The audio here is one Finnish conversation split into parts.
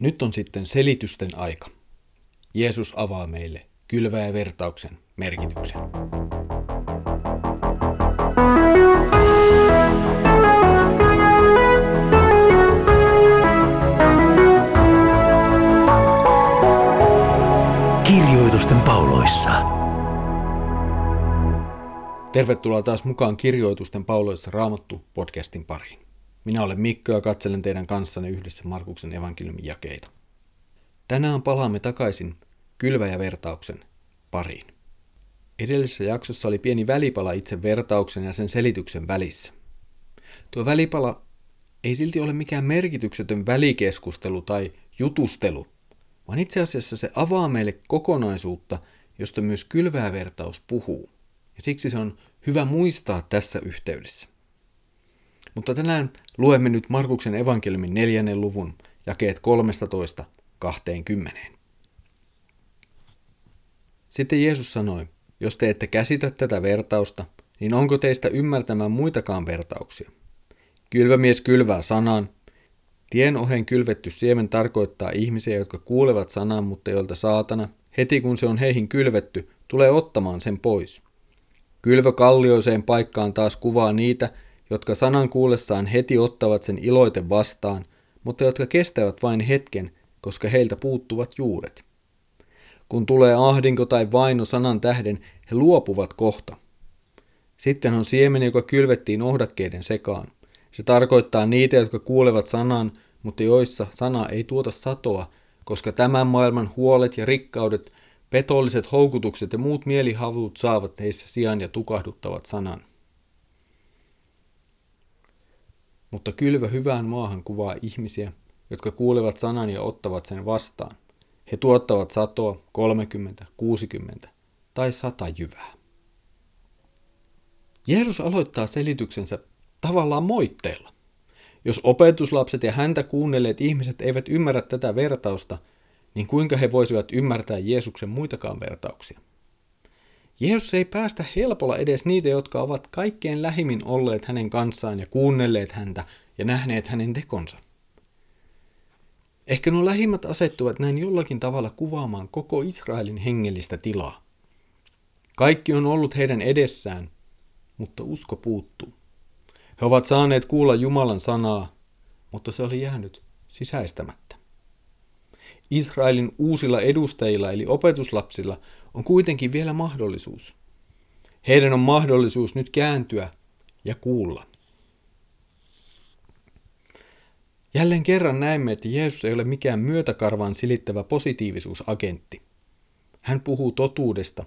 Nyt on sitten selitysten aika. Jeesus avaa meille kylvää vertauksen merkityksen. Kirjoitusten pauloissa. Tervetuloa taas mukaan Kirjoitusten pauloissa Raamattu podcastin pariin. Minä olen Mikko ja katselen teidän kanssanne yhdessä Markuksen evankeliumin jakeita. Tänään palaamme takaisin kylväjävertauksen pariin. Edellisessä jaksossa oli pieni välipala itse vertauksen ja sen selityksen välissä. Tuo välipala ei silti ole mikään merkityksetön välikeskustelu tai jutustelu, vaan itse asiassa se avaa meille kokonaisuutta, josta myös kylväjävertaus puhuu. Ja siksi se on hyvä muistaa tässä yhteydessä. Mutta tänään luemme nyt Markuksen evankeliumin neljännen luvun jakeet 13-20. Sitten Jeesus sanoi, jos te ette käsitä tätä vertausta, niin onko teistä ymmärtämään muitakaan vertauksia? Kylvämies kylvää sanan. Tien ohen kylvetty siemen tarkoittaa ihmisiä, jotka kuulevat sanan, mutta joilta saatana, heti kun se on heihin kylvetty, tulee ottamaan sen pois. Kylvö kallioiseen paikkaan taas kuvaa niitä, jotka sanan kuullessaan heti ottavat sen iloiten vastaan, mutta jotka kestävät vain hetken, koska heiltä puuttuvat juuret. Kun tulee ahdinko tai vaino sanan tähden, he luopuvat kohta. Sitten on siemen, joka kylvettiin ohdakkeiden sekaan. Se tarkoittaa niitä, jotka kuulevat sanan, mutta joissa sana ei tuota satoa, koska tämän maailman huolet ja rikkaudet, petolliset houkutukset ja muut mielihavut saavat heissä sijaan ja tukahduttavat sanan. Mutta kylvä hyvään maahan kuvaa ihmisiä, jotka kuulevat sanan ja ottavat sen vastaan. He tuottavat satoa 30, 60 tai 100 jyvää. Jeesus aloittaa selityksensä tavallaan moitteella. Jos opetuslapset ja häntä kuunnelleet ihmiset eivät ymmärrä tätä vertausta, niin kuinka he voisivat ymmärtää Jeesuksen muitakaan vertauksia? Jeesus ei päästä helpolla edes niitä, jotka ovat kaikkein lähimmin olleet hänen kanssaan ja kuunnelleet häntä ja nähneet hänen tekonsa. Ehkä nuo lähimmät asettuvat näin jollakin tavalla kuvaamaan koko Israelin hengellistä tilaa. Kaikki on ollut heidän edessään, mutta usko puuttuu. He ovat saaneet kuulla Jumalan sanaa, mutta se oli jäänyt sisäistämättä. Israelin uusilla edustajilla eli opetuslapsilla on kuitenkin vielä mahdollisuus. Heidän on mahdollisuus nyt kääntyä ja kuulla. Jälleen kerran näemme, että Jeesus ei ole mikään myötäkarvaan silittävä positiivisuusagentti. Hän puhuu totuudesta,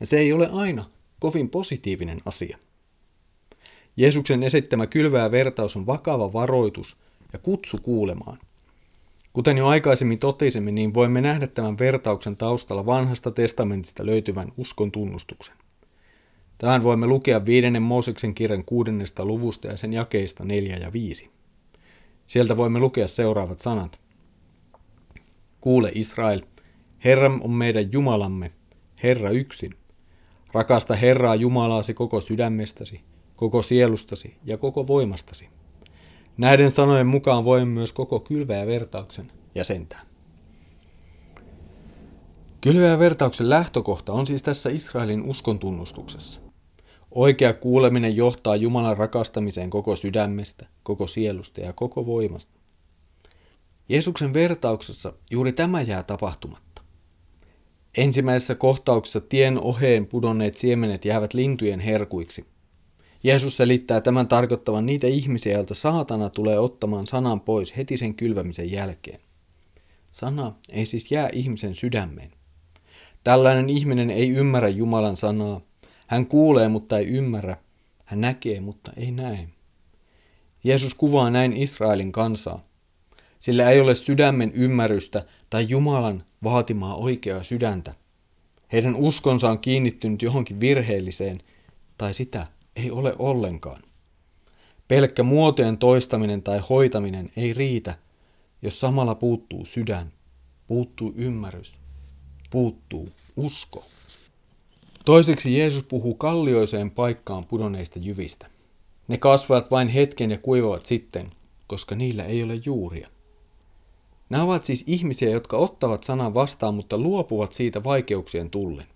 ja se ei ole aina kovin positiivinen asia. Jeesuksen esittämä kylvää vertaus on vakava varoitus ja kutsu kuulemaan. Kuten jo aikaisemmin totisimme, niin voimme nähdä tämän vertauksen taustalla vanhasta testamentista löytyvän uskon tunnustuksen. Tähän voimme lukea viidennen Mooseksen kirjan kuudennesta luvusta ja sen jakeista neljä ja viisi. Sieltä voimme lukea seuraavat sanat. Kuule Israel, Herra on meidän Jumalamme, Herra yksin. Rakasta Herraa Jumalaasi koko sydämestäsi, koko sielustasi ja koko voimastasi. Näiden sanojen mukaan voimme myös koko kylveä vertauksen jäsentää. Kylveä vertauksen lähtökohta on siis tässä Israelin uskon tunnustuksessa. Oikea kuuleminen johtaa Jumalan rakastamiseen koko sydämestä, koko sielusta ja koko voimasta. Jeesuksen vertauksessa juuri tämä jää tapahtumatta. Ensimmäisessä kohtauksessa tien oheen pudonneet siemenet jäävät lintujen herkuiksi. Jeesus selittää tämän tarkoittavan niitä ihmisiä, joilta saatana tulee ottamaan sanan pois heti sen kylvämisen jälkeen. Sana ei siis jää ihmisen sydämeen. Tällainen ihminen ei ymmärrä Jumalan sanaa, hän kuulee, mutta ei ymmärrä. Hän näkee, mutta ei näe. Jeesus kuvaa näin Israelin kansaa. Sillä ei ole sydämen ymmärrystä tai Jumalan vaatimaa oikeaa sydäntä. Heidän uskonsa on kiinnittynyt johonkin virheelliseen, tai sitä ei ole ollenkaan. Pelkkä muotojen toistaminen tai hoitaminen ei riitä, jos samalla puuttuu sydän, puuttuu ymmärrys, puuttuu usko. Toiseksi Jeesus puhuu kallioiseen paikkaan pudonneista jyvistä. Ne kasvavat vain hetken ja kuivavat sitten, koska niillä ei ole juuria. Nämä ovat siis ihmisiä, jotka ottavat sanan vastaan, mutta luopuvat siitä vaikeuksien tullen.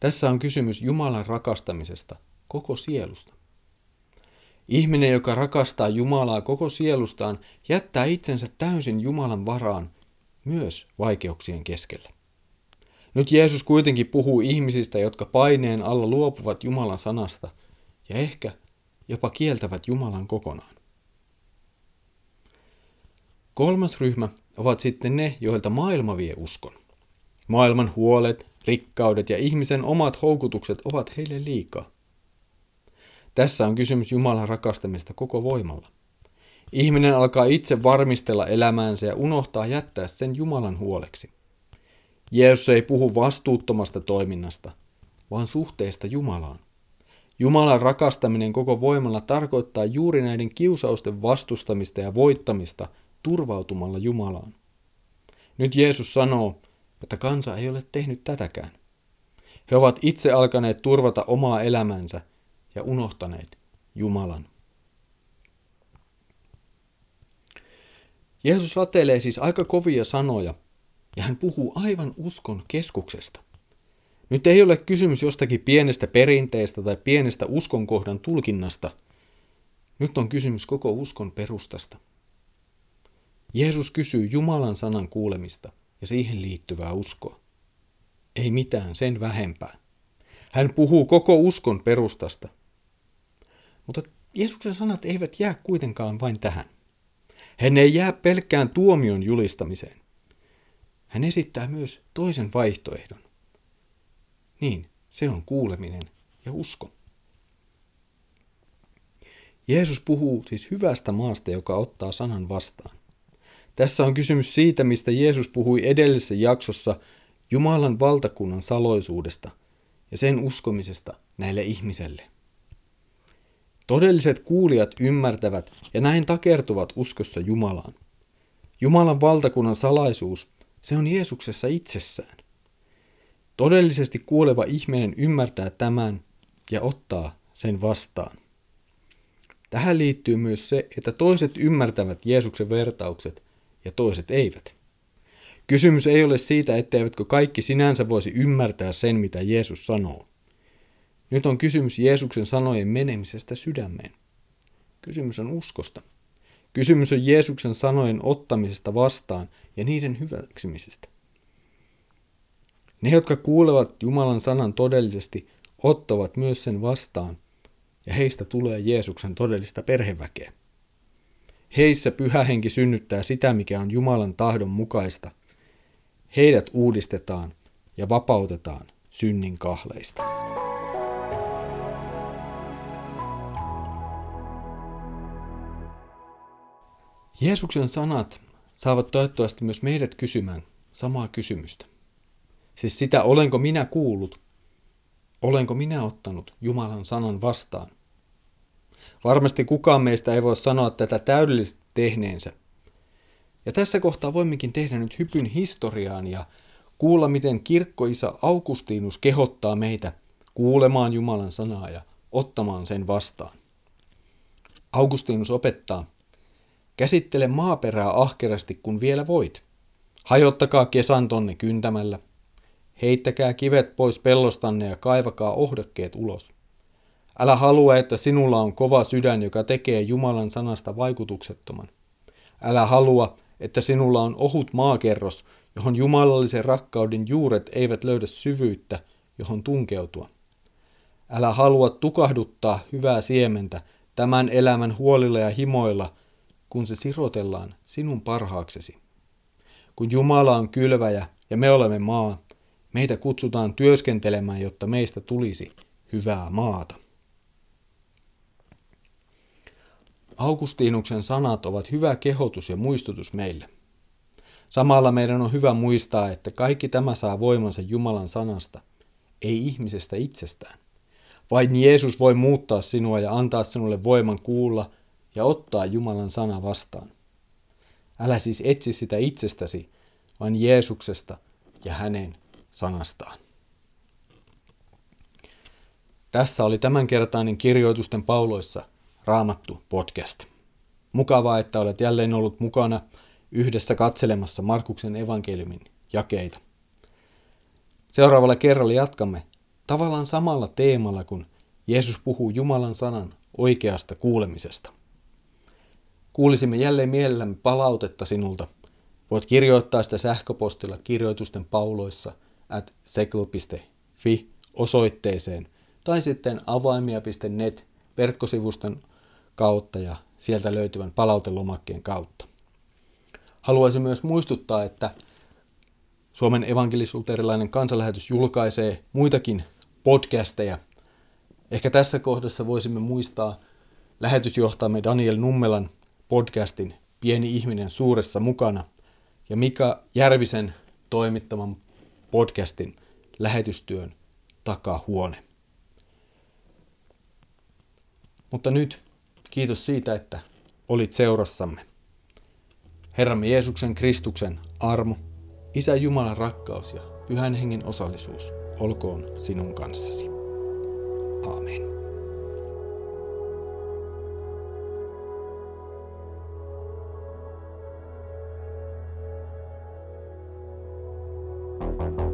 Tässä on kysymys Jumalan rakastamisesta, koko sielusta. Ihminen, joka rakastaa Jumalaa koko sielustaan, jättää itsensä täysin Jumalan varaan myös vaikeuksien keskellä. Nyt Jeesus kuitenkin puhuu ihmisistä, jotka paineen alla luopuvat Jumalan sanasta ja ehkä jopa kieltävät Jumalan kokonaan. Kolmas ryhmä ovat sitten ne, joilta maailma vie uskon. Maailman huolet, rikkaudet ja ihmisen omat houkutukset ovat heille liikaa. Tässä on kysymys Jumalan rakastamista koko voimalla. Ihminen alkaa itse varmistella elämäänsä ja unohtaa jättää sen Jumalan huoleksi. Jeesus ei puhu vastuuttomasta toiminnasta, vaan suhteesta Jumalaan. Jumalan rakastaminen koko voimalla tarkoittaa juuri näiden kiusausten vastustamista ja voittamista turvautumalla Jumalaan. Nyt Jeesus sanoo, että kansa ei ole tehnyt tätäkään. He ovat itse alkaneet turvata omaa elämänsä ja unohtaneet Jumalan. Jeesus latelee siis aika kovia sanoja ja hän puhuu aivan uskon keskuksesta. Nyt ei ole kysymys jostakin pienestä perinteestä tai pienestä uskonkohdan tulkinnasta. Nyt on kysymys koko uskon perustasta. Jeesus kysyy Jumalan sanan kuulemista ja siihen liittyvää uskoa. Ei mitään sen vähempää. Hän puhuu koko uskon perustasta. Mutta Jeesuksen sanat eivät jää kuitenkaan vain tähän. Hän ei jää pelkkään tuomion julistamiseen. Hän esittää myös toisen vaihtoehdon. Niin, se on kuuleminen ja usko. Jeesus puhuu siis hyvästä maasta, joka ottaa sanan vastaan. Tässä on kysymys siitä, mistä Jeesus puhui edellisessä jaksossa Jumalan valtakunnan saloisuudesta ja sen uskomisesta näille ihmiselle. Todelliset kuulijat ymmärtävät ja näin takertuvat uskossa Jumalaan. Jumalan valtakunnan salaisuus, se on Jeesuksessa itsessään. Todellisesti kuoleva ihminen ymmärtää tämän ja ottaa sen vastaan. Tähän liittyy myös se, että toiset ymmärtävät Jeesuksen vertaukset ja toiset eivät. Kysymys ei ole siitä, etteivätkö kaikki sinänsä voisi ymmärtää sen, mitä Jeesus sanoo. Nyt on kysymys Jeesuksen sanojen menemisestä sydämeen. Kysymys on uskosta. Kysymys on Jeesuksen sanojen ottamisesta vastaan ja niiden hyväksymisestä. Ne, jotka kuulevat Jumalan sanan todellisesti, ottavat myös sen vastaan, ja heistä tulee Jeesuksen todellista perheväkeä. Heissä pyhä henki synnyttää sitä, mikä on Jumalan tahdon mukaista. Heidät uudistetaan ja vapautetaan synnin kahleista. Jeesuksen sanat saavat toivottavasti myös meidät kysymään samaa kysymystä. Siis sitä, olenko minä kuullut? Olenko minä ottanut Jumalan sanan vastaan? Varmasti kukaan meistä ei voi sanoa tätä täydellisesti tehneensä. Ja tässä kohtaa voimmekin tehdä nyt hypyn historiaan ja kuulla, miten kirkkoisa Augustinus kehottaa meitä kuulemaan Jumalan sanaa ja ottamaan sen vastaan. Augustinus opettaa, käsittele maaperää ahkerasti kun vielä voit. Hajottakaa kesantonne kyntämällä. Heittäkää kivet pois pellostanne ja kaivakaa ohdokkeet ulos. Älä halua, että sinulla on kova sydän, joka tekee Jumalan sanasta vaikutuksettoman. Älä halua, että sinulla on ohut maakerros, johon jumalallisen rakkauden juuret eivät löydä syvyyttä, johon tunkeutua. Älä halua tukahduttaa hyvää siementä tämän elämän huolilla ja himoilla, kun se sirotellaan sinun parhaaksesi. Kun Jumala on kylväjä ja me olemme maa, meitä kutsutaan työskentelemään, jotta meistä tulisi hyvää maata. Augustinuksen sanat ovat hyvä kehotus ja muistutus meille. Samalla meidän on hyvä muistaa, että kaikki tämä saa voimansa Jumalan sanasta, ei ihmisestä itsestään. Vain Jeesus voi muuttaa sinua ja antaa sinulle voiman kuulla ja ottaa Jumalan sana vastaan. Älä siis etsi sitä itsestäsi, vaan Jeesuksesta ja hänen sanastaan. Tässä oli tämänkertainen kirjoitusten pauloissa Raamattu podcast. Mukavaa, että olet jälleen ollut mukana yhdessä katselemassa Markuksen evankeliumin jakeita. Seuraavalla kerralla jatkamme tavallaan samalla teemalla, kun Jeesus puhuu Jumalan sanan oikeasta kuulemisesta. Kuulisimme jälleen mielellämme palautetta sinulta. Voit kirjoittaa sitä sähköpostilla kirjoitusten pauloissa at sekl.fi osoitteeseen tai sitten avaimia.net verkkosivuston kautta ja sieltä löytyvän palautelomakkeen kautta. Haluaisin myös muistuttaa, että Suomen evankelisuuterilainen kansanlähetys julkaisee muitakin podcasteja. Ehkä tässä kohdassa voisimme muistaa lähetysjohtajamme Daniel Nummelan podcastin Pieni ihminen suuressa mukana ja Mika Järvisen toimittaman podcastin lähetystyön takahuone. Mutta nyt kiitos siitä, että olit seurassamme. Herramme Jeesuksen Kristuksen armo, Isä Jumalan rakkaus ja Pyhän Hengen osallisuus olkoon sinun kanssasi. Amen. you